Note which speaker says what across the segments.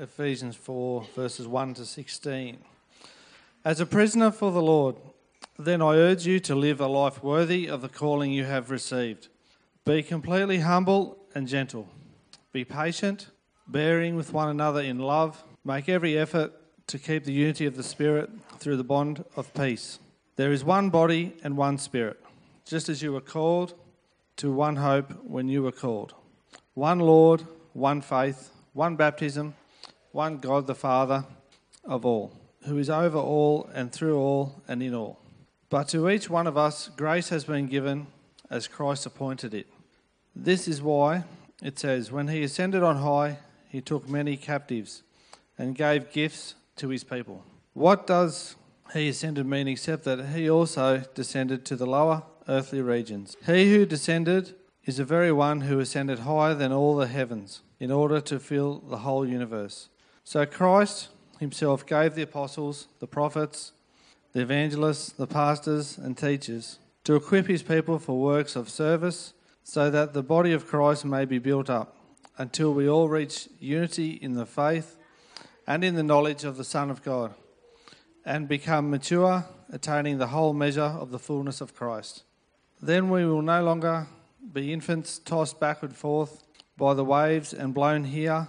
Speaker 1: Ephesians 4, verses 1 to 16. As a prisoner for the Lord, then I urge you to live a life worthy of the calling you have received. Be completely humble and gentle. Be patient, bearing with one another in love. Make every effort to keep the unity of the Spirit through the bond of peace. There is one body and one Spirit, just as you were called to one hope when you were called. One Lord, one faith, one baptism, one God the Father of all, who is over all and through all and in all. But to each one of us, grace has been given as Christ appointed it. This is why it says, When he ascended on high, he took many captives and gave gifts to his people. What does he ascended mean except that he also descended to the lower earthly regions? He who descended is the very one who ascended higher than all the heavens in order to fill the whole universe. So Christ himself gave the apostles, the prophets, the evangelists, the pastors, and teachers to equip his people for works of service so that the body of Christ may be built up until we all reach unity in the faith and in the knowledge of the Son of God and become mature, attaining the whole measure of the fullness of Christ. Then we will no longer be infants tossed back and forth by the waves and blown here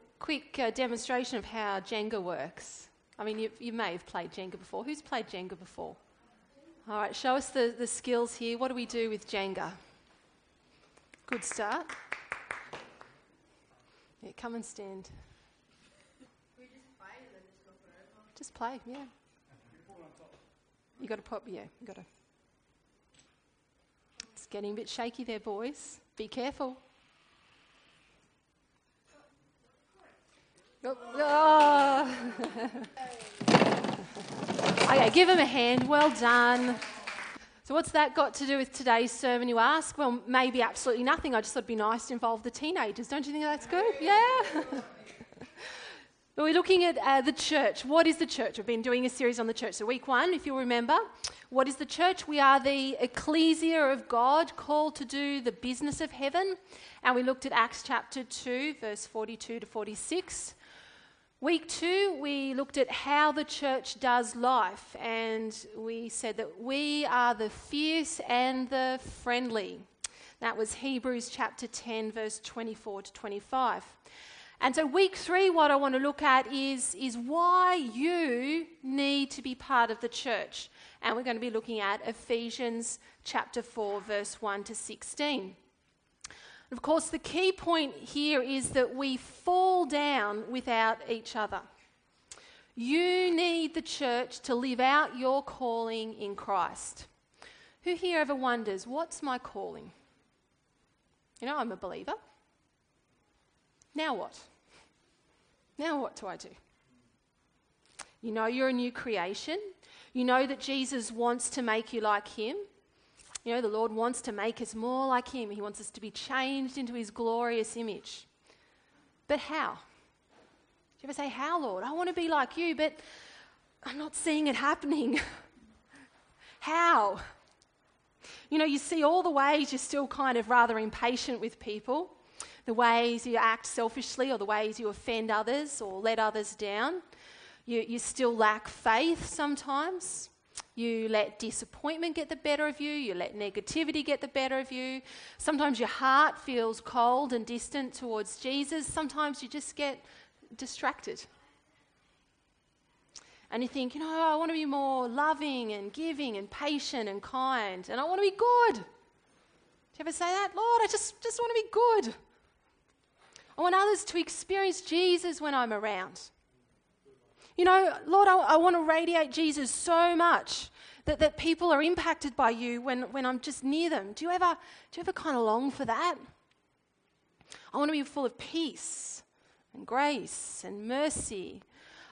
Speaker 2: quick uh, demonstration of how Jenga works. I mean, you, you may have played Jenga before. Who's played Jenga before? All right, show us the, the skills here. What do we do with Jenga? Good start. Yeah, come and stand. Just play, yeah. You got to pop, yeah, you got to. It's getting a bit shaky there, boys. Be careful. Oh. okay, give him a hand. Well done. So, what's that got to do with today's sermon, you ask? Well, maybe absolutely nothing. I just thought it'd be nice to involve the teenagers. Don't you think that's good? Yeah. but we're looking at uh, the church. What is the church? We've been doing a series on the church. So, week one, if you'll remember, what is the church? We are the ecclesia of God called to do the business of heaven. And we looked at Acts chapter 2, verse 42 to 46. Week two, we looked at how the church does life, and we said that we are the fierce and the friendly. That was Hebrews chapter 10, verse 24 to 25. And so, week three, what I want to look at is, is why you need to be part of the church. And we're going to be looking at Ephesians chapter 4, verse 1 to 16. Of course, the key point here is that we fall down without each other. You need the church to live out your calling in Christ. Who here ever wonders, what's my calling? You know, I'm a believer. Now what? Now what do I do? You know you're a new creation. You know that Jesus wants to make you like him. You know, the Lord wants to make us more like Him, He wants us to be changed into His glorious image. But how? Do you ever say, How, Lord? I want to be like you, but I'm not seeing it happening. how? You know, you see all the ways you're still kind of rather impatient with people, the ways you act selfishly, or the ways you offend others or let others down. You, you still lack faith sometimes. You let disappointment get the better of you. You let negativity get the better of you. Sometimes your heart feels cold and distant towards Jesus. Sometimes you just get distracted. And you think, you know, I want to be more loving and giving and patient and kind. And I want to be good. Do you ever say that? Lord, I just, just want to be good. I want others to experience Jesus when I'm around. You know, Lord, I, I want to radiate Jesus so much that, that people are impacted by you when, when I'm just near them. Do you ever, do you ever kind of long for that? I want to be full of peace and grace and mercy.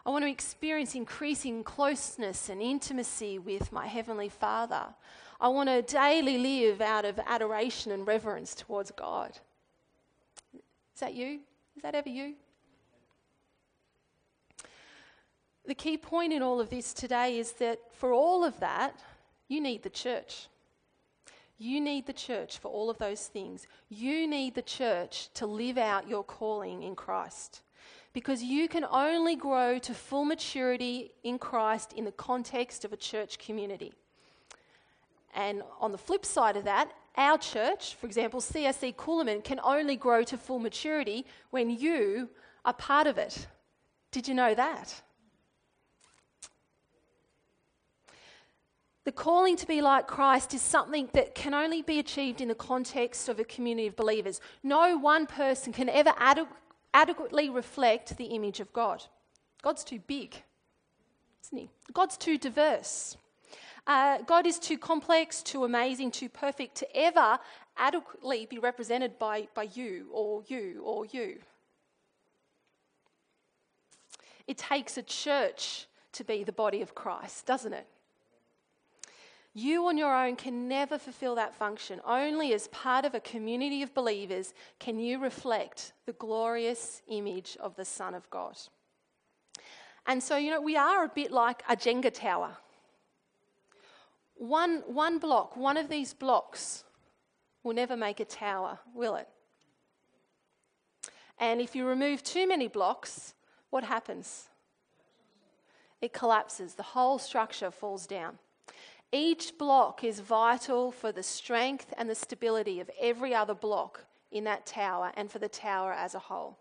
Speaker 2: I want to experience increasing closeness and intimacy with my Heavenly Father. I want to daily live out of adoration and reverence towards God. Is that you? Is that ever you? The key point in all of this today is that for all of that, you need the church. You need the church for all of those things. You need the church to live out your calling in Christ. Because you can only grow to full maturity in Christ in the context of a church community. And on the flip side of that, our church, for example, CSC Coolamon, can only grow to full maturity when you are part of it. Did you know that? The calling to be like Christ is something that can only be achieved in the context of a community of believers. No one person can ever adequately reflect the image of God. God's too big, isn't he? God's too diverse. Uh, God is too complex, too amazing, too perfect to ever adequately be represented by, by you or you or you. It takes a church to be the body of Christ, doesn't it? You on your own can never fulfill that function. Only as part of a community of believers can you reflect the glorious image of the Son of God. And so, you know, we are a bit like a Jenga tower. One, one block, one of these blocks will never make a tower, will it? And if you remove too many blocks, what happens? It collapses, the whole structure falls down. Each block is vital for the strength and the stability of every other block in that tower and for the tower as a whole.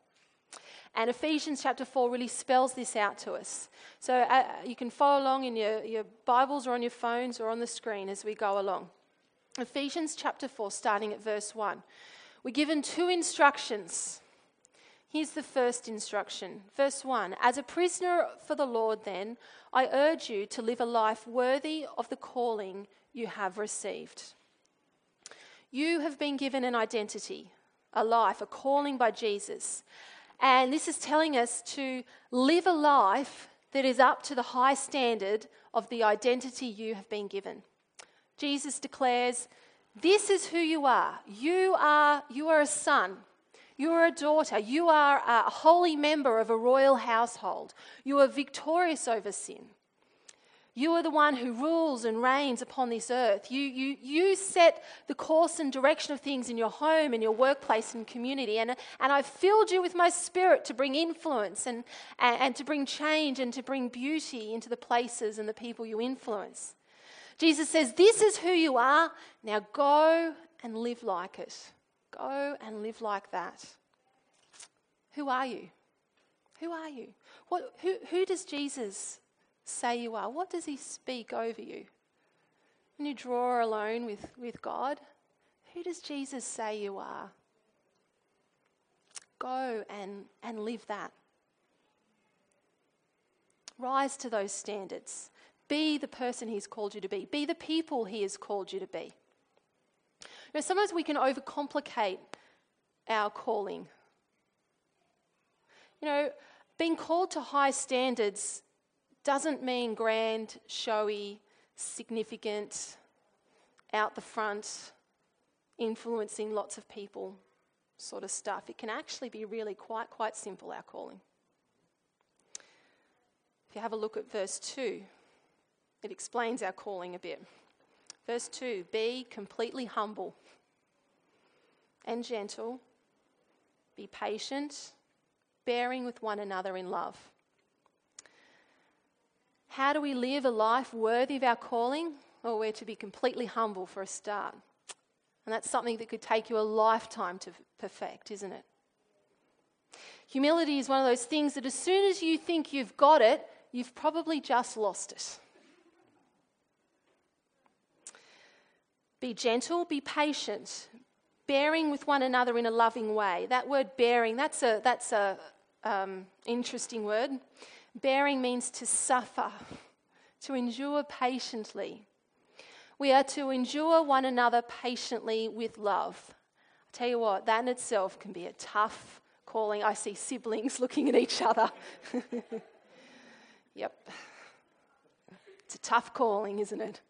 Speaker 2: And Ephesians chapter 4 really spells this out to us. So uh, you can follow along in your, your Bibles or on your phones or on the screen as we go along. Ephesians chapter 4, starting at verse 1. We're given two instructions. Here's the first instruction. Verse 1 As a prisoner for the Lord, then, I urge you to live a life worthy of the calling you have received. You have been given an identity, a life, a calling by Jesus. And this is telling us to live a life that is up to the high standard of the identity you have been given. Jesus declares, This is who you are. You are, you are a son. You are a daughter. You are a holy member of a royal household. You are victorious over sin. You are the one who rules and reigns upon this earth. You, you, you set the course and direction of things in your home, in your workplace, and community. And, and I've filled you with my spirit to bring influence and, and, and to bring change and to bring beauty into the places and the people you influence. Jesus says, This is who you are. Now go and live like it. Go and live like that. Who are you? Who are you? What, who, who does Jesus say you are? What does he speak over you? When you draw alone with, with God, who does Jesus say you are? Go and, and live that. Rise to those standards. Be the person He's called you to be. Be the people He has called you to be. You know, sometimes we can overcomplicate our calling. You know, being called to high standards doesn't mean grand, showy, significant, out the front, influencing lots of people sort of stuff. It can actually be really quite, quite simple, our calling. If you have a look at verse 2, it explains our calling a bit. Verse 2 Be completely humble and gentle, be patient, bearing with one another in love. How do we live a life worthy of our calling? Well, we're to be completely humble for a start. And that's something that could take you a lifetime to perfect, isn't it? Humility is one of those things that as soon as you think you've got it, you've probably just lost it. Be gentle, be patient, bearing with one another in a loving way. That word bearing, that's a, that's a um, interesting word. Bearing means to suffer, to endure patiently. We are to endure one another patiently with love. I tell you what, that in itself can be a tough calling. I see siblings looking at each other. Yep. It's a tough calling, isn't it?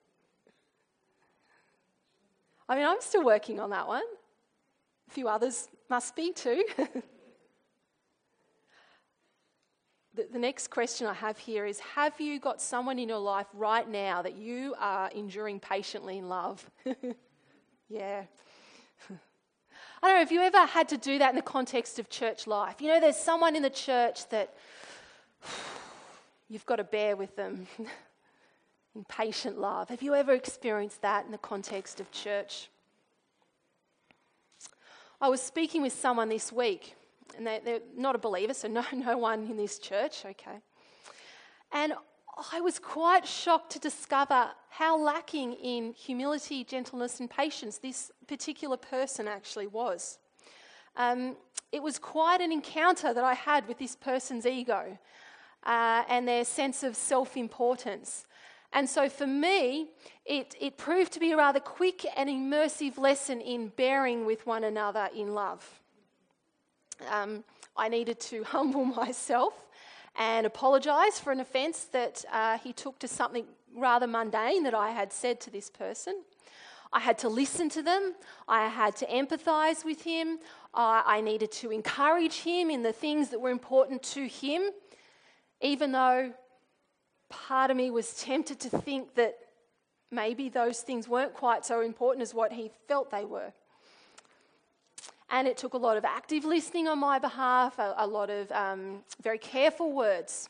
Speaker 2: I mean, I'm still working on that one. A few others must be too. the, the next question I have here is Have you got someone in your life right now that you are enduring patiently in love? yeah. I don't know, have you ever had to do that in the context of church life? You know, there's someone in the church that you've got to bear with them patient love. Have you ever experienced that in the context of church? I was speaking with someone this week, and they, are not a believer, so no, no one in this church, okay. And I was quite shocked to discover how lacking in humility, gentleness, and patience this particular person actually was. Um, it was quite an encounter that I had with this person's ego uh, and their sense of self importance. And so for me, it, it proved to be a rather quick and immersive lesson in bearing with one another in love. Um, I needed to humble myself and apologise for an offence that uh, he took to something rather mundane that I had said to this person. I had to listen to them. I had to empathise with him. I needed to encourage him in the things that were important to him, even though part of me was tempted to think that maybe those things weren't quite so important as what he felt they were. And it took a lot of active listening on my behalf, a, a lot of um, very careful words.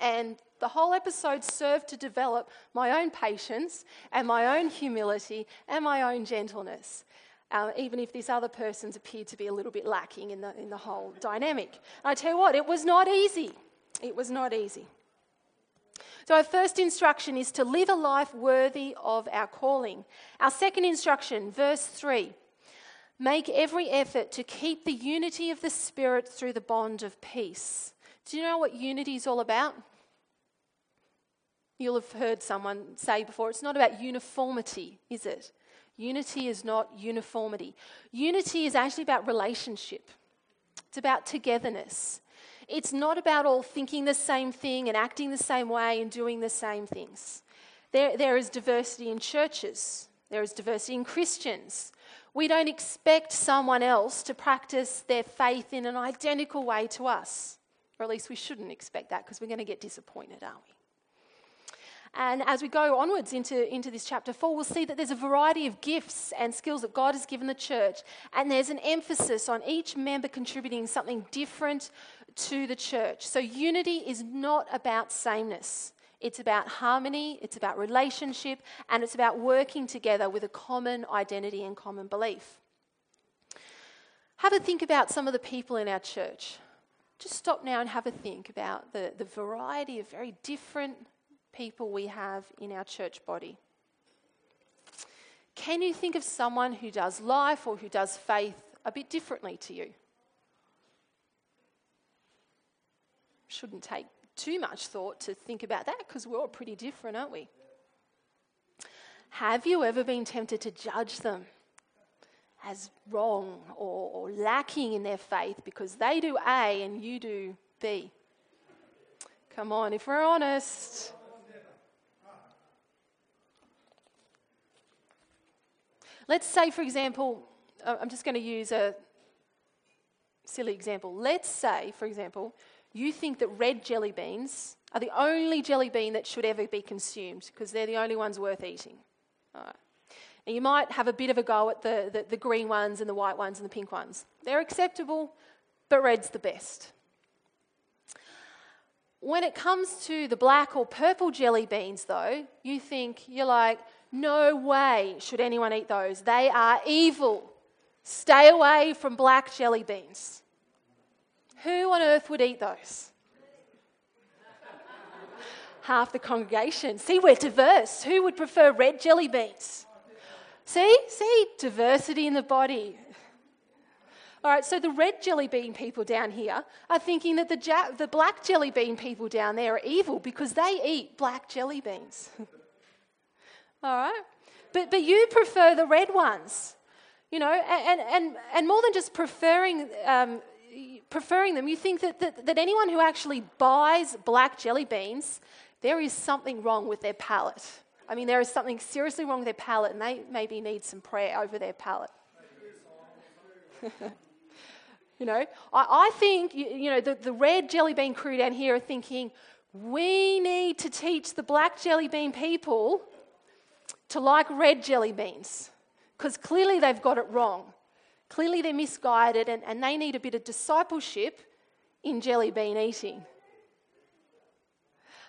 Speaker 2: And the whole episode served to develop my own patience and my own humility and my own gentleness. Uh, even if this other person's appeared to be a little bit lacking in the, in the whole dynamic. And I tell you what, it was not easy. It was not easy. So, our first instruction is to live a life worthy of our calling. Our second instruction, verse 3 make every effort to keep the unity of the Spirit through the bond of peace. Do you know what unity is all about? You'll have heard someone say before it's not about uniformity, is it? Unity is not uniformity. Unity is actually about relationship, it's about togetherness. It's not about all thinking the same thing and acting the same way and doing the same things. There, there is diversity in churches, there is diversity in Christians. We don't expect someone else to practice their faith in an identical way to us. Or at least we shouldn't expect that because we're going to get disappointed, aren't we? And as we go onwards into, into this chapter 4, we'll see that there's a variety of gifts and skills that God has given the church. And there's an emphasis on each member contributing something different to the church. So unity is not about sameness. It's about harmony, it's about relationship, and it's about working together with a common identity and common belief. Have a think about some of the people in our church. Just stop now and have a think about the, the variety of very different people we have in our church body. Can you think of someone who does life or who does faith a bit differently to you? Shouldn't take too much thought to think about that because we're all pretty different, aren't we? Have you ever been tempted to judge them as wrong or, or lacking in their faith because they do A and you do B? Come on, if we're honest. Let's say, for example, I'm just going to use a silly example. Let's say, for example, you think that red jelly beans are the only jelly bean that should ever be consumed because they're the only ones worth eating. And you might have a bit of a go at the, the, the green ones and the white ones and the pink ones. They're acceptable, but red's the best. When it comes to the black or purple jelly beans, though, you think, you're like, no way should anyone eat those. They are evil. Stay away from black jelly beans. Who on earth would eat those? Half the congregation. See, we're diverse. Who would prefer red jelly beans? See, see, diversity in the body. All right, so the red jelly bean people down here are thinking that the, ja- the black jelly bean people down there are evil because they eat black jelly beans. All right? But, but you prefer the red ones. You know, and, and, and more than just preferring, um, preferring them. You think that, that, that anyone who actually buys black jelly beans, there is something wrong with their palate. I mean, there is something seriously wrong with their palate, and they maybe need some prayer over their palate. you know, I, I think, you, you know, the, the red jelly bean crew down here are thinking, we need to teach the black jelly bean people to like red jelly beans because clearly they've got it wrong. Clearly they're misguided and, and they need a bit of discipleship in jelly bean eating.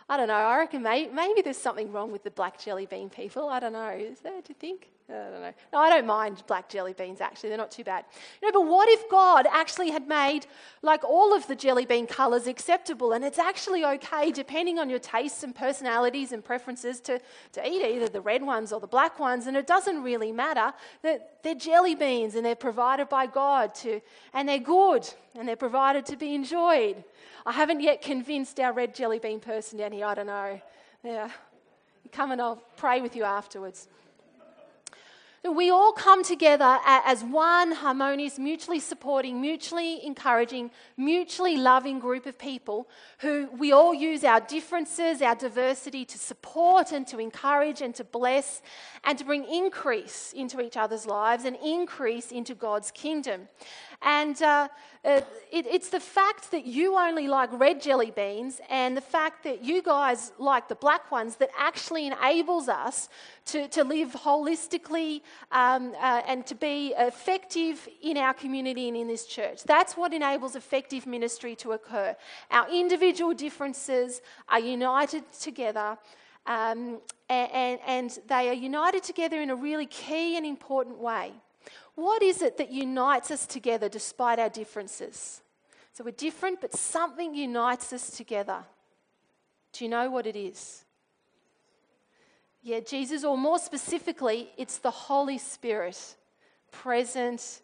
Speaker 2: I don't know. I reckon maybe, maybe there's something wrong with the black jelly bean people. I don't know. Is there, do you think? I don't know. No, I don't mind black jelly beans, actually. They're not too bad. You know, but what if God actually had made like all of the jelly bean colours acceptable and it's actually okay, depending on your tastes and personalities and preferences, to, to eat either the red ones or the black ones, and it doesn't really matter that they're jelly beans and they're provided by God to, and they're good and they're provided to be enjoyed. I haven't yet convinced our red jelly bean person down here. I don't know. Yeah. Come and I'll pray with you afterwards. We all come together as one harmonious, mutually supporting, mutually encouraging, mutually loving group of people who we all use our differences, our diversity to support and to encourage and to bless and to bring increase into each other's lives and increase into God's kingdom. And uh, uh, it, it's the fact that you only like red jelly beans and the fact that you guys like the black ones that actually enables us to, to live holistically um, uh, and to be effective in our community and in this church. That's what enables effective ministry to occur. Our individual differences are united together. Um, and, and they are united together in a really key and important way. What is it that unites us together despite our differences? So we're different, but something unites us together. Do you know what it is? Yeah, Jesus, or more specifically, it's the Holy Spirit present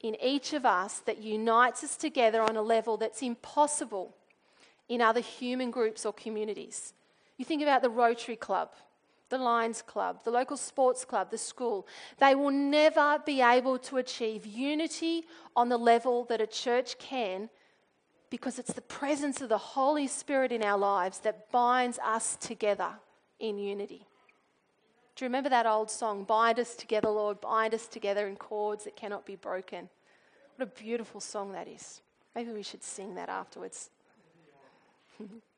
Speaker 2: in each of us that unites us together on a level that's impossible in other human groups or communities. You think about the Rotary Club the Lions Club, the local sports club, the school, they will never be able to achieve unity on the level that a church can because it's the presence of the Holy Spirit in our lives that binds us together in unity. Do you remember that old song, Bind Us Together, Lord, bind us together in cords that cannot be broken? What a beautiful song that is. Maybe we should sing that afterwards.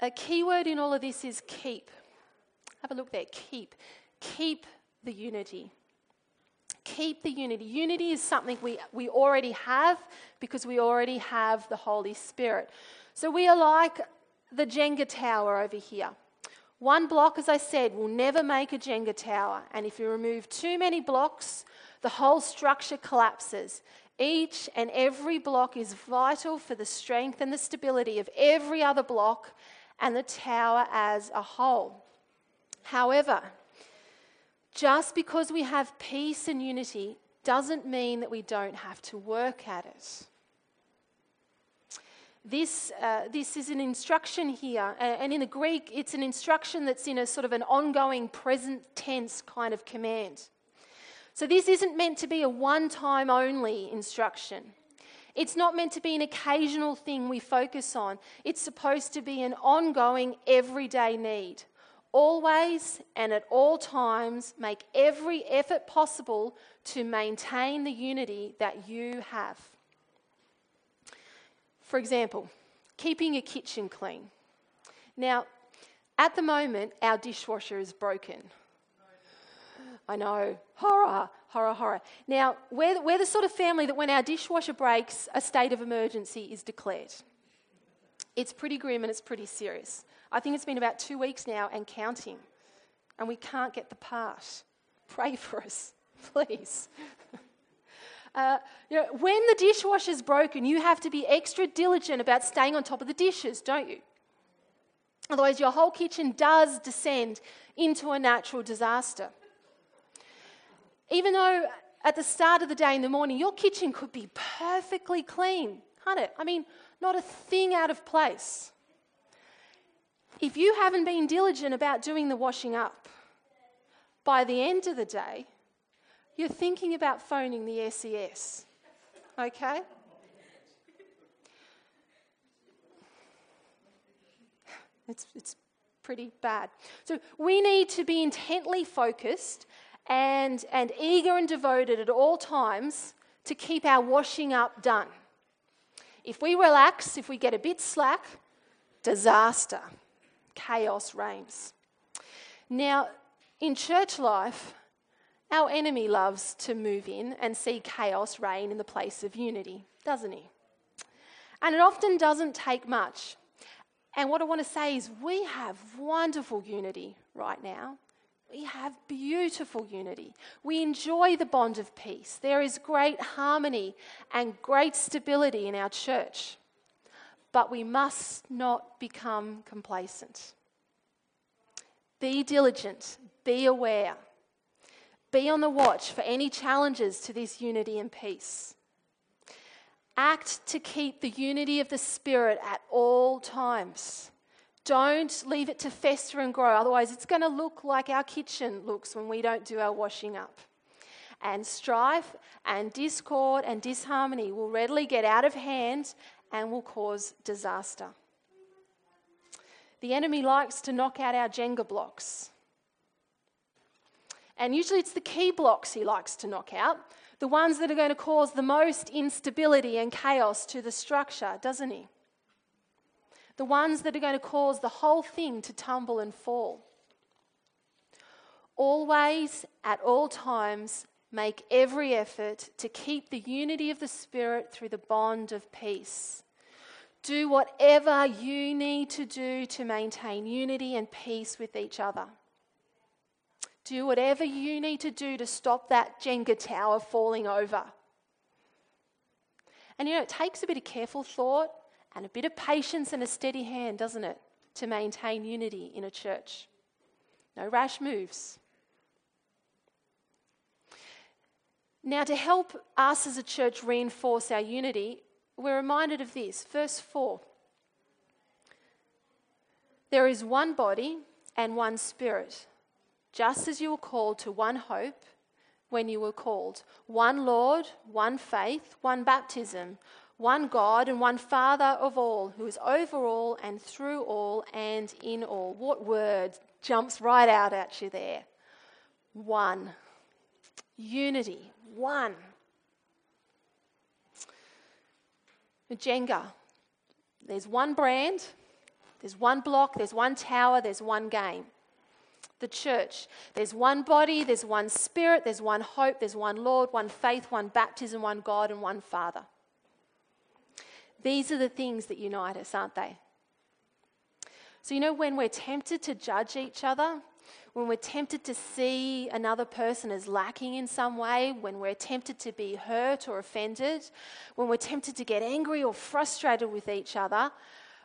Speaker 2: A key word in all of this is keep. Have a look there. Keep. Keep the unity. Keep the unity. Unity is something we, we already have because we already have the Holy Spirit. So we are like the Jenga tower over here. One block, as I said, will never make a Jenga tower. And if you remove too many blocks, the whole structure collapses. Each and every block is vital for the strength and the stability of every other block and the tower as a whole. However, just because we have peace and unity doesn't mean that we don't have to work at it. This, uh, this is an instruction here, and in the Greek, it's an instruction that's in a sort of an ongoing present tense kind of command. So, this isn't meant to be a one time only instruction. It's not meant to be an occasional thing we focus on, it's supposed to be an ongoing, everyday need. Always and at all times, make every effort possible to maintain the unity that you have. For example, keeping your kitchen clean. Now, at the moment, our dishwasher is broken. I know, horror, horror, horror. Now, we're, we're the sort of family that when our dishwasher breaks, a state of emergency is declared. It's pretty grim and it's pretty serious. I think it's been about two weeks now and counting, and we can't get the part. Pray for us, please. Uh, you know, when the dishwasher's broken, you have to be extra diligent about staying on top of the dishes, don't you? Otherwise, your whole kitchen does descend into a natural disaster. Even though at the start of the day in the morning, your kitchen could be perfectly clean, can't it? I mean, not a thing out of place. If you haven't been diligent about doing the washing up, by the end of the day, you're thinking about phoning the SES. Okay? It's, it's pretty bad. So we need to be intently focused and, and eager and devoted at all times to keep our washing up done. If we relax, if we get a bit slack, disaster, chaos reigns. Now, in church life, our enemy loves to move in and see chaos reign in the place of unity, doesn't he? And it often doesn't take much. And what I want to say is, we have wonderful unity right now. We have beautiful unity. We enjoy the bond of peace. There is great harmony and great stability in our church. But we must not become complacent. Be diligent, be aware, be on the watch for any challenges to this unity and peace. Act to keep the unity of the Spirit at all times. Don't leave it to fester and grow, otherwise, it's going to look like our kitchen looks when we don't do our washing up. And strife and discord and disharmony will readily get out of hand and will cause disaster. The enemy likes to knock out our Jenga blocks. And usually it's the key blocks he likes to knock out, the ones that are going to cause the most instability and chaos to the structure, doesn't he? The ones that are going to cause the whole thing to tumble and fall. Always, at all times, make every effort to keep the unity of the Spirit through the bond of peace. Do whatever you need to do to maintain unity and peace with each other. Do whatever you need to do to stop that Jenga tower falling over. And you know, it takes a bit of careful thought and a bit of patience and a steady hand, doesn't it, to maintain unity in a church? No rash moves. Now, to help us as a church reinforce our unity, we're reminded of this. Verse 4 There is one body and one spirit just as you were called to one hope when you were called one Lord, one faith, one baptism, one God, and one Father of all, who is over all and through all and in all. What word jumps right out at you there? One. Unity. One. Jenga. There's one brand, there's one block, there's one tower, there's one game the church. There's one body, there's one spirit, there's one hope, there's one Lord, one faith, one baptism, one God, and one Father. These are the things that unite us, aren't they? So, you know, when we're tempted to judge each other, when we're tempted to see another person as lacking in some way, when we're tempted to be hurt or offended, when we're tempted to get angry or frustrated with each other,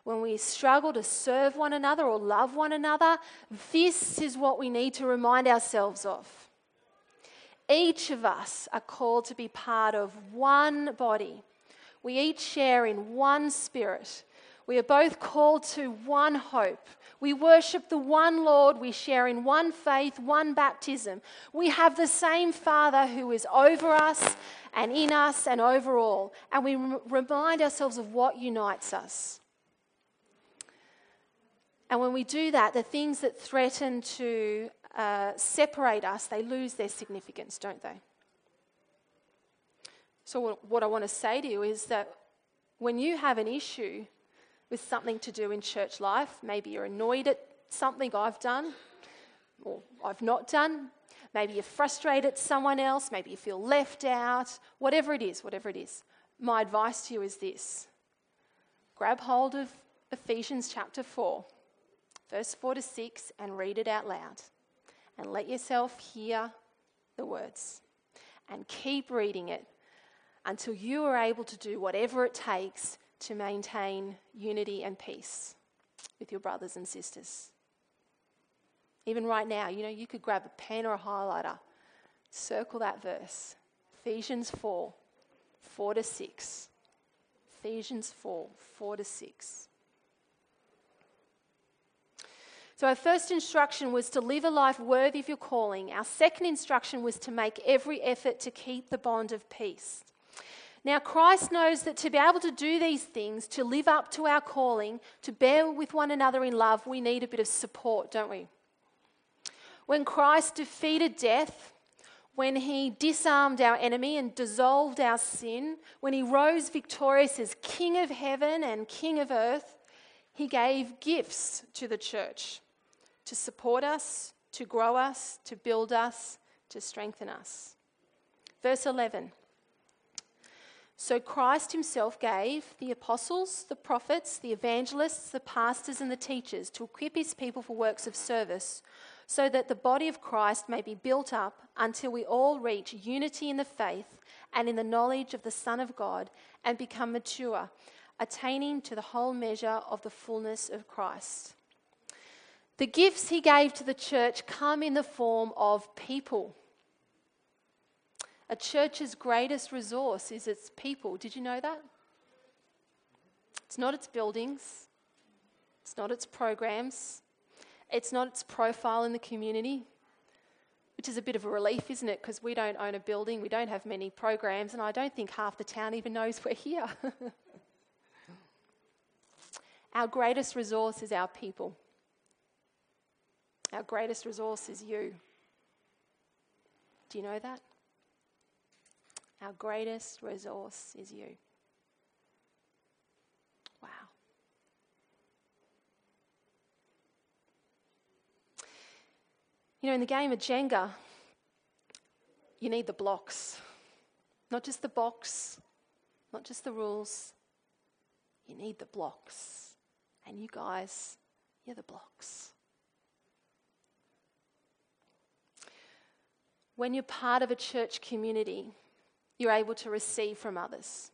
Speaker 2: when we struggle to serve one another or love one another, this is what we need to remind ourselves of. Each of us are called to be part of one body. We each share in one spirit. We are both called to one hope. We worship the one Lord. We share in one faith, one baptism. We have the same Father who is over us and in us and over all. And we remind ourselves of what unites us. And when we do that, the things that threaten to uh, separate us, they lose their significance, don't they? So, what I want to say to you is that when you have an issue with something to do in church life, maybe you're annoyed at something I've done or I've not done, maybe you're frustrated at someone else, maybe you feel left out, whatever it is, whatever it is, my advice to you is this grab hold of Ephesians chapter 4 verse 4 to 6, and read it out loud. And let yourself hear the words. And keep reading it until you are able to do whatever it takes to maintain unity and peace with your brothers and sisters. Even right now, you know, you could grab a pen or a highlighter, circle that verse Ephesians 4 4 to 6. Ephesians 4 4 to 6. So, our first instruction was to live a life worthy of your calling. Our second instruction was to make every effort to keep the bond of peace. Now, Christ knows that to be able to do these things, to live up to our calling, to bear with one another in love, we need a bit of support, don't we? When Christ defeated death, when he disarmed our enemy and dissolved our sin, when he rose victorious as King of heaven and King of earth, he gave gifts to the church to support us, to grow us, to build us, to strengthen us. Verse 11. So Christ himself gave the apostles, the prophets, the evangelists, the pastors, and the teachers to equip his people for works of service, so that the body of Christ may be built up until we all reach unity in the faith and in the knowledge of the Son of God and become mature, attaining to the whole measure of the fullness of Christ. The gifts he gave to the church come in the form of people. A church's greatest resource is its people. Did you know that? It's not its buildings, it's not its programs, it's not its profile in the community, which is a bit of a relief, isn't it? Because we don't own a building, we don't have many programs, and I don't think half the town even knows we're here. our greatest resource is our people. Our greatest resource is you. Do you know that? Our greatest resource is you. Wow. You know, in the game of Jenga, you need the blocks. Not just the box, not just the rules. You need the blocks. And you guys, you're the blocks. when you're part of a church community, you're able to receive from others.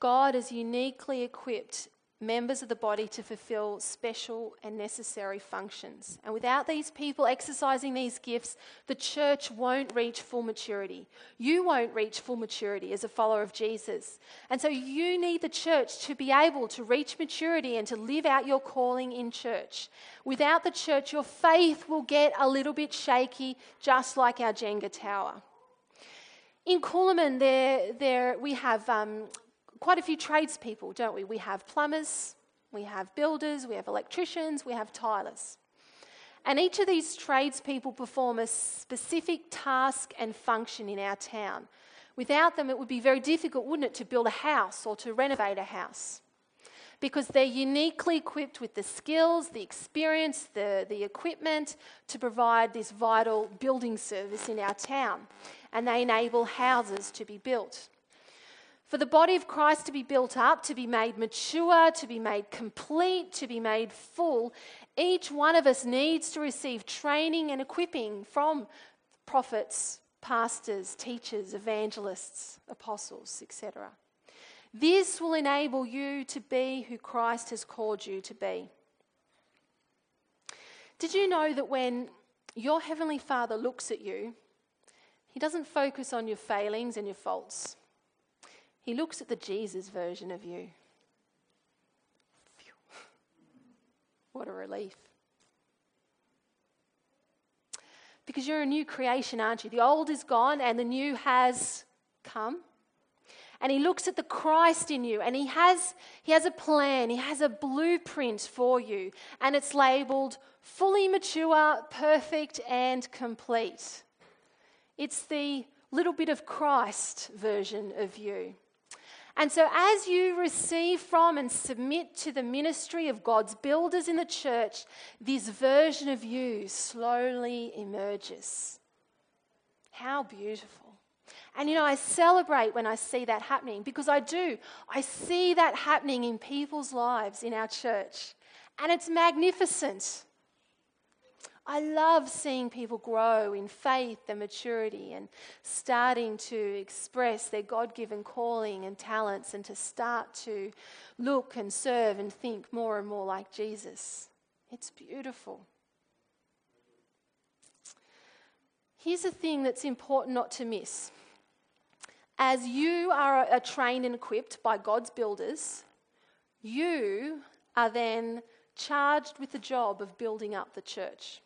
Speaker 2: God has uniquely equipped members of the body to fulfill special and necessary functions. And without these people exercising these gifts, the church won't reach full maturity. You won't reach full maturity as a follower of Jesus. And so you need the church to be able to reach maturity and to live out your calling in church. Without the church, your faith will get a little bit shaky, just like our Jenga tower. In Coolamon, there, there we have um, quite a few tradespeople, don't we? We have plumbers, we have builders, we have electricians, we have tilers. And each of these tradespeople perform a specific task and function in our town. Without them, it would be very difficult, wouldn't it, to build a house or to renovate a house? Because they're uniquely equipped with the skills, the experience, the, the equipment to provide this vital building service in our town. And they enable houses to be built. For the body of Christ to be built up, to be made mature, to be made complete, to be made full, each one of us needs to receive training and equipping from prophets, pastors, teachers, evangelists, apostles, etc. This will enable you to be who Christ has called you to be. Did you know that when your Heavenly Father looks at you, He doesn't focus on your failings and your faults? He looks at the Jesus version of you. Phew. What a relief. Because you're a new creation, aren't you? The old is gone and the new has come. And he looks at the Christ in you and he has, he has a plan, he has a blueprint for you. And it's labeled fully mature, perfect, and complete. It's the little bit of Christ version of you. And so, as you receive from and submit to the ministry of God's builders in the church, this version of you slowly emerges. How beautiful. And you know, I celebrate when I see that happening because I do. I see that happening in people's lives in our church. And it's magnificent. I love seeing people grow in faith and maturity and starting to express their God given calling and talents and to start to look and serve and think more and more like Jesus. It's beautiful. Here's a thing that's important not to miss. As you are, are trained and equipped by God's builders, you are then charged with the job of building up the church.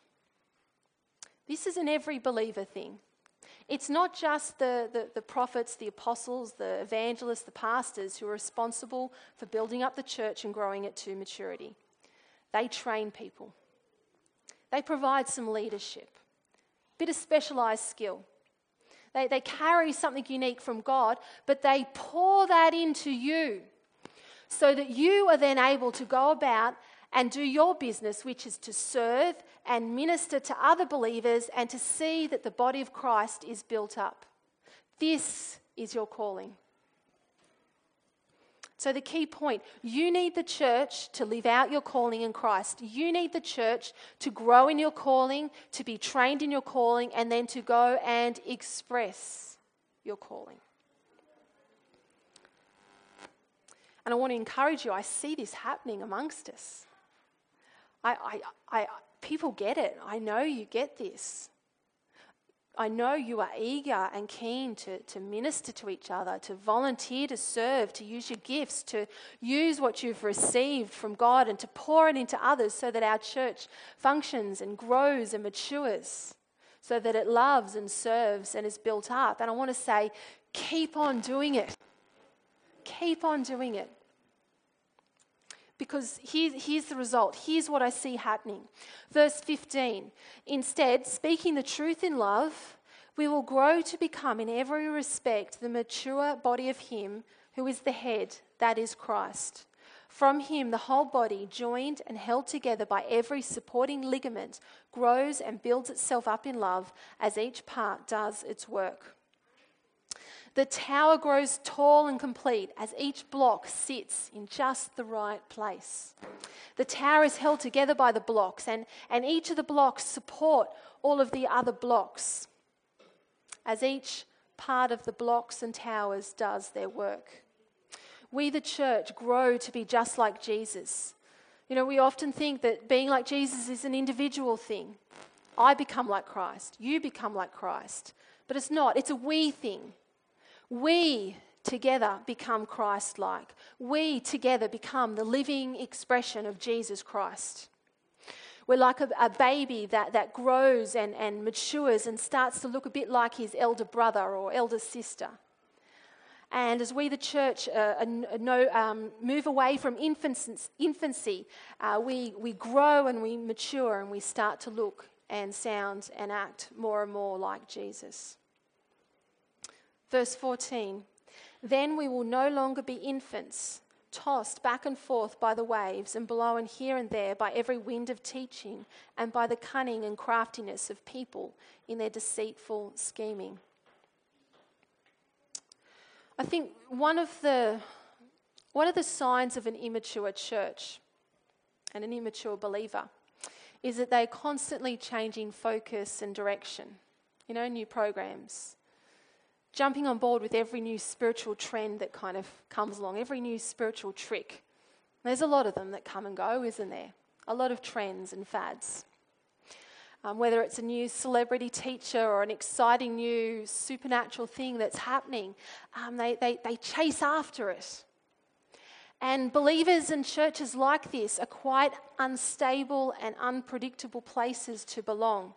Speaker 2: This is an every believer thing. It's not just the, the, the, prophets, the apostles, the evangelists, the pastors who are responsible for building up the church and growing it to maturity. They train people, they provide some leadership, a bit of specialized skill. They, they carry something unique from God, but they pour that into you so that you are then able to go about and do your business, which is to serve and minister to other believers and to see that the body of Christ is built up. This is your calling. So, the key point you need the church to live out your calling in Christ. You need the church to grow in your calling, to be trained in your calling, and then to go and express your calling. And I want to encourage you, I see this happening amongst us. I, I, I, people get it. I know you get this. I know you are eager and keen to, to minister to each other, to volunteer to serve, to use your gifts, to use what you've received from God and to pour it into others so that our church functions and grows and matures, so that it loves and serves and is built up. And I want to say, keep on doing it. Keep on doing it because here's, here's the result. Here's what I see happening. Verse 15 Instead, speaking the truth in love, we will grow to become, in every respect, the mature body of Him who is the head, that is Christ. From Him, the whole body, joined and held together by every supporting ligament, grows and builds itself up in love as each part does its work. The tower grows tall and complete as each block sits in just the right place. The tower is held together by the blocks, and, and each of the blocks support all of the other blocks as each part of the blocks and towers does their work. We, the church, grow to be just like Jesus. You know, we often think that being like Jesus is an individual thing. I become like Christ, you become like Christ. But it's not, it's a we thing we together become Christ like. We together become the living expression of Jesus Christ. We're like a, a, baby that, that grows and, and matures and starts to look a bit like his elder brother or elder sister. And as we, the church, uh, know, um, move away from infancy, uh, we, we grow and we mature and we start to look and sound and act more and more like Jesus. Verse 14 Then we will no longer be infants, tossed back and forth by the waves and blown here and there by every wind of teaching and by the cunning and craftiness of people in their deceitful scheming. I think one of the one of the signs of an immature church and an immature believer is that they're constantly changing focus and direction. You know, new programs, jumping on board with every new spiritual trend that kind of comes along, every new spiritual trick. There's a lot of them that come and go, isn't there? A lot of trends and fads. Um, whether it's a new celebrity teacher or an exciting new supernatural thing that's happening, um, they, they, they chase after it. And believers and churches like this are quite unstable and unpredictable places to belong.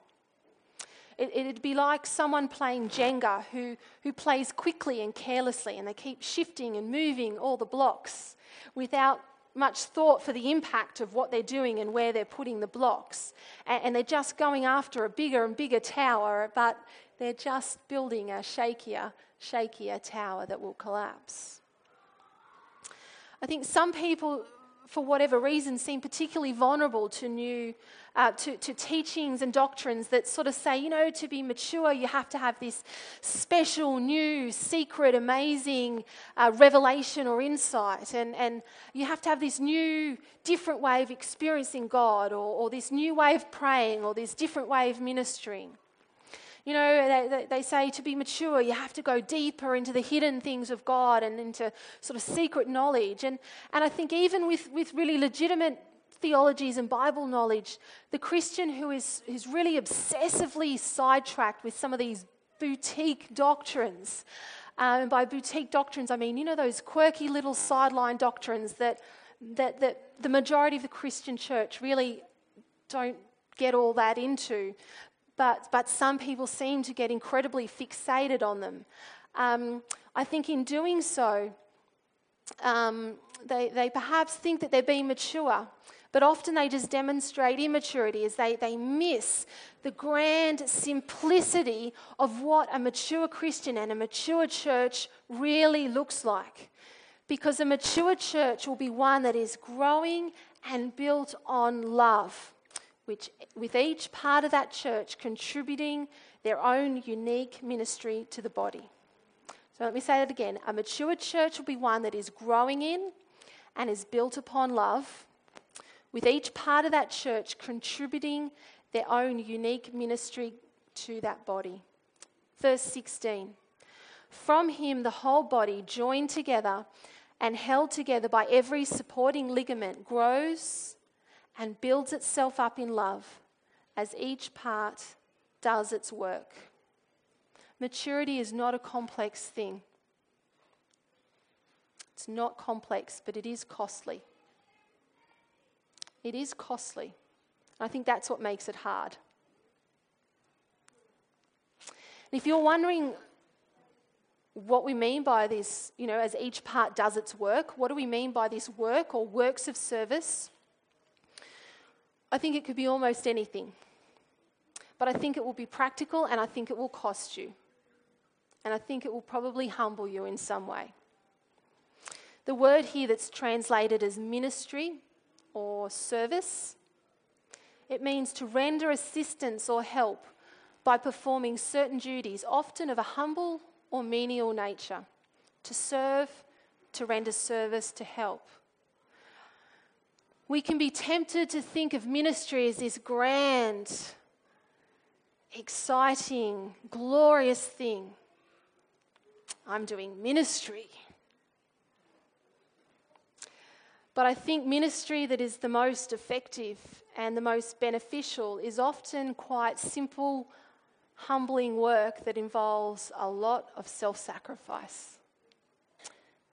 Speaker 2: It, it'd be like someone playing Jenga who, who plays quickly and carelessly, and they keep shifting and moving all the blocks without much thought for the impact of what they're doing and where they're putting the blocks. And, and they're just going after a bigger and bigger tower, but they're just building a shakier, shakier tower that will collapse. I think some people for whatever reason, seem particularly vulnerable to new, uh, to, to teachings and doctrines that sort of say, you know, to be mature, you have to have this special, new, secret, amazing uh, revelation or insight. And, and you have to have this new, different way of experiencing God, or, or this new way of praying, or this different way of ministering. You know, they, they, say to be mature, you have to go deeper into the hidden things of God and into sort of secret knowledge. And, and I think even with, with really legitimate theologies and Bible knowledge, the Christian who is, is really obsessively sidetracked with some of these boutique doctrines. Um, and by boutique doctrines, I mean, you know, those quirky little sideline doctrines that that, that the majority of the Christian church really don't get all that into. But, but some people seem to get incredibly fixated on them. Um, I think in doing so, um, they, they perhaps think that they're being mature, but often they just demonstrate immaturity as they, they miss the grand simplicity of what a mature Christian and a mature church really looks like. Because a mature church will be one that is growing and built on love, which, with each part of that church contributing their own unique ministry to the body. So let me say that again. A mature church will be one that is growing in and is built upon love, with each part of that church contributing their own unique ministry to that body. Verse 16 From him, the whole body, joined together and held together by every supporting ligament, grows and builds itself up in love as each part does its work. Maturity is not a complex thing. It's not complex, but it is costly. It is costly. I think that's what makes it hard. And if you're wondering what we mean by this, you know, as each part does its work, what do we mean by this work or works of service? I think it could be almost anything. But I think it will be practical and I think it will cost you. And I think it will probably humble you in some way. The word here that's translated as ministry or service, it means to render assistance or help by performing certain duties, often of a humble or menial nature, to serve, to render service, to help. We can be tempted to think of ministry as this grand, exciting, glorious thing. I'm doing ministry. But I think ministry that is the most effective and the most beneficial is often quite simple, humbling work that involves a lot of self sacrifice.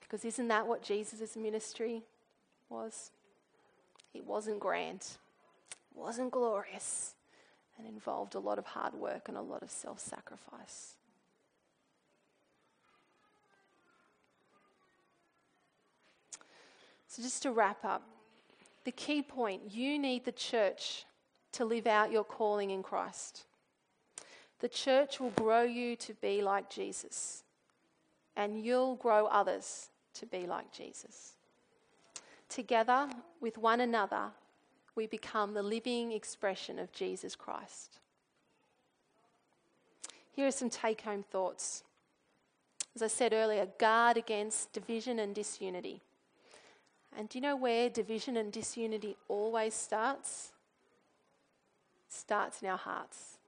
Speaker 2: Because isn't that what Jesus' ministry was? It wasn't grand, it wasn't glorious, and involved a lot of hard work and a lot of self sacrifice. So, just to wrap up, the key point you need the church to live out your calling in Christ. The church will grow you to be like Jesus, and you'll grow others to be like Jesus. Together with one another, we become the living expression of Jesus Christ. Here are some take home thoughts. As I said earlier, guard against division and disunity. And do you know where division and disunity always starts? Starts in our hearts,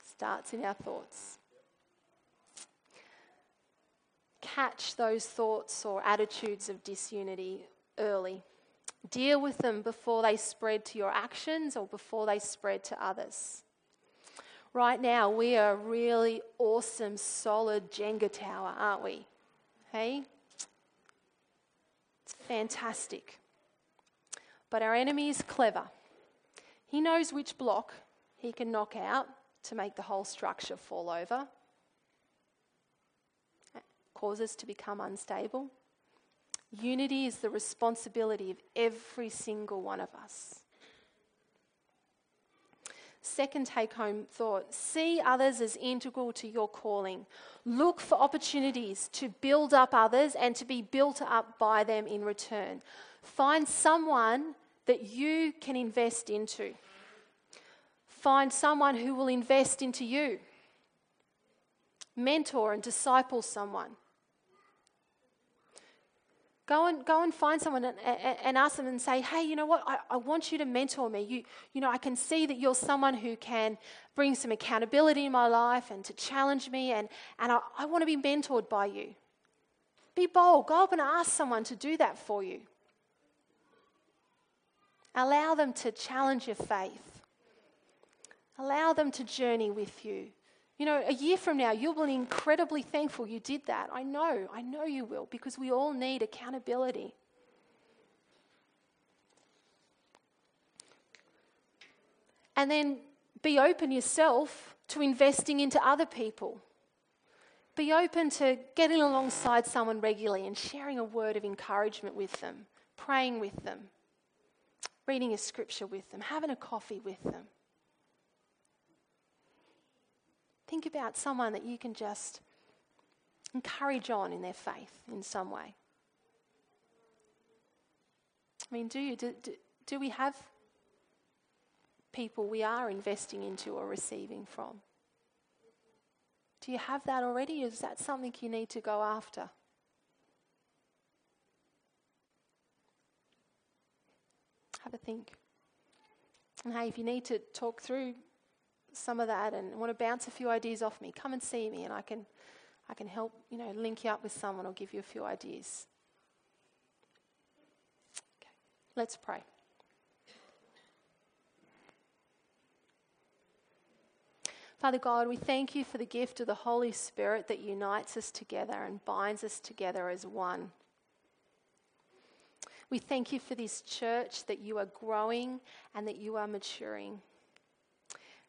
Speaker 2: starts in our thoughts. Catch those thoughts or attitudes of disunity early. Deal with them before they spread to your actions or before they spread to others. Right now, we are a really awesome, solid Jenga tower, aren't we? Hey? It's fantastic. But our enemy is clever. He knows which block he can knock out to make the whole structure fall over, cause us to become unstable. Unity is the responsibility of every single one of us. Second take home thought see others as integral to your calling. Look for opportunities to build up others and to be built up by them in return. Find someone that you can invest into. Find someone who will invest into you. Mentor and disciple someone. Go and, go and find someone and, and ask them and say, hey, you know what? I, I want you to mentor me. You, you know, I can see that you're someone who can bring some accountability in my life and to challenge me, and, and I, I want to be mentored by you. Be bold. Go up and ask someone to do that for you. Allow them to challenge your faith. Allow them to journey with you. You know, a year from now, you'll be incredibly thankful you did that. I know, I know you will, because we all need accountability. And then be open yourself to investing into other people. Be open to getting alongside someone regularly and sharing a word of encouragement with them, praying with them, reading a scripture with them, having a coffee with them. Think about someone that you can just encourage on in their faith in some way. I mean, do you? Do, do, do we have people we are investing into or receiving from? Do you have that already? Is that something you need to go after? Have a think. And hey, if you need to talk through some of that and want to bounce a few ideas off me, come and see me and I can I can help, you know, link you up with someone or give you a few ideas. Okay. Let's pray. Father God, we thank you for the gift of the Holy Spirit that unites us together and binds us together as one. We thank you for this church that you are growing and that you are maturing.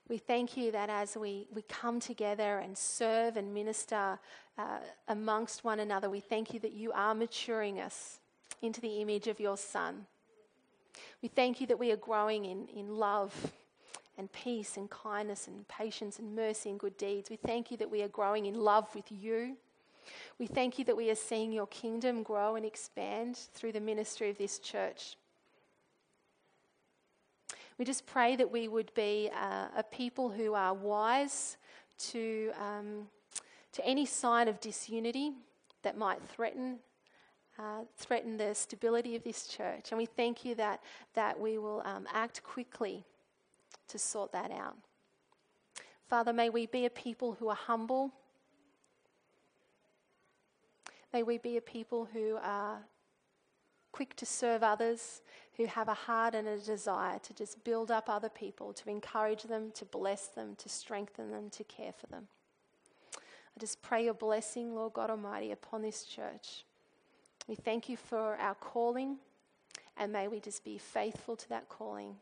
Speaker 2: We thank you that as we, we come together and serve and minister uh, amongst one another, we thank you that you are maturing us into the image of your Son. We thank you that we are growing in, in love and peace and kindness and patience and mercy and good deeds. We thank you that we are growing in love with you. We thank you that we are seeing your kingdom grow and expand through the ministry of this church. We just pray that we would be uh, a people who are wise to, um, to any sign of disunity that might threaten. Uh, threaten the stability of this church. And we thank you that, that we will um, act quickly to sort that out. Father, may we be a people who are humble. May we be a people who are quick to serve others, who have a heart and a desire to just build up other people, to encourage them, to bless them, to strengthen them, to care for them. I just pray your blessing, Lord God Almighty, upon this church. We thank you for our calling, and may we just be faithful to that calling.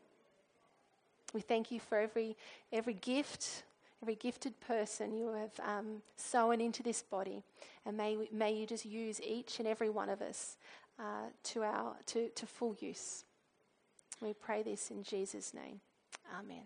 Speaker 2: We thank you for every, every gift, every gifted person you have um, sown into this body, and may, may you just use each and every one of us uh, to, our, to, to full use. We pray this in Jesus' name. Amen.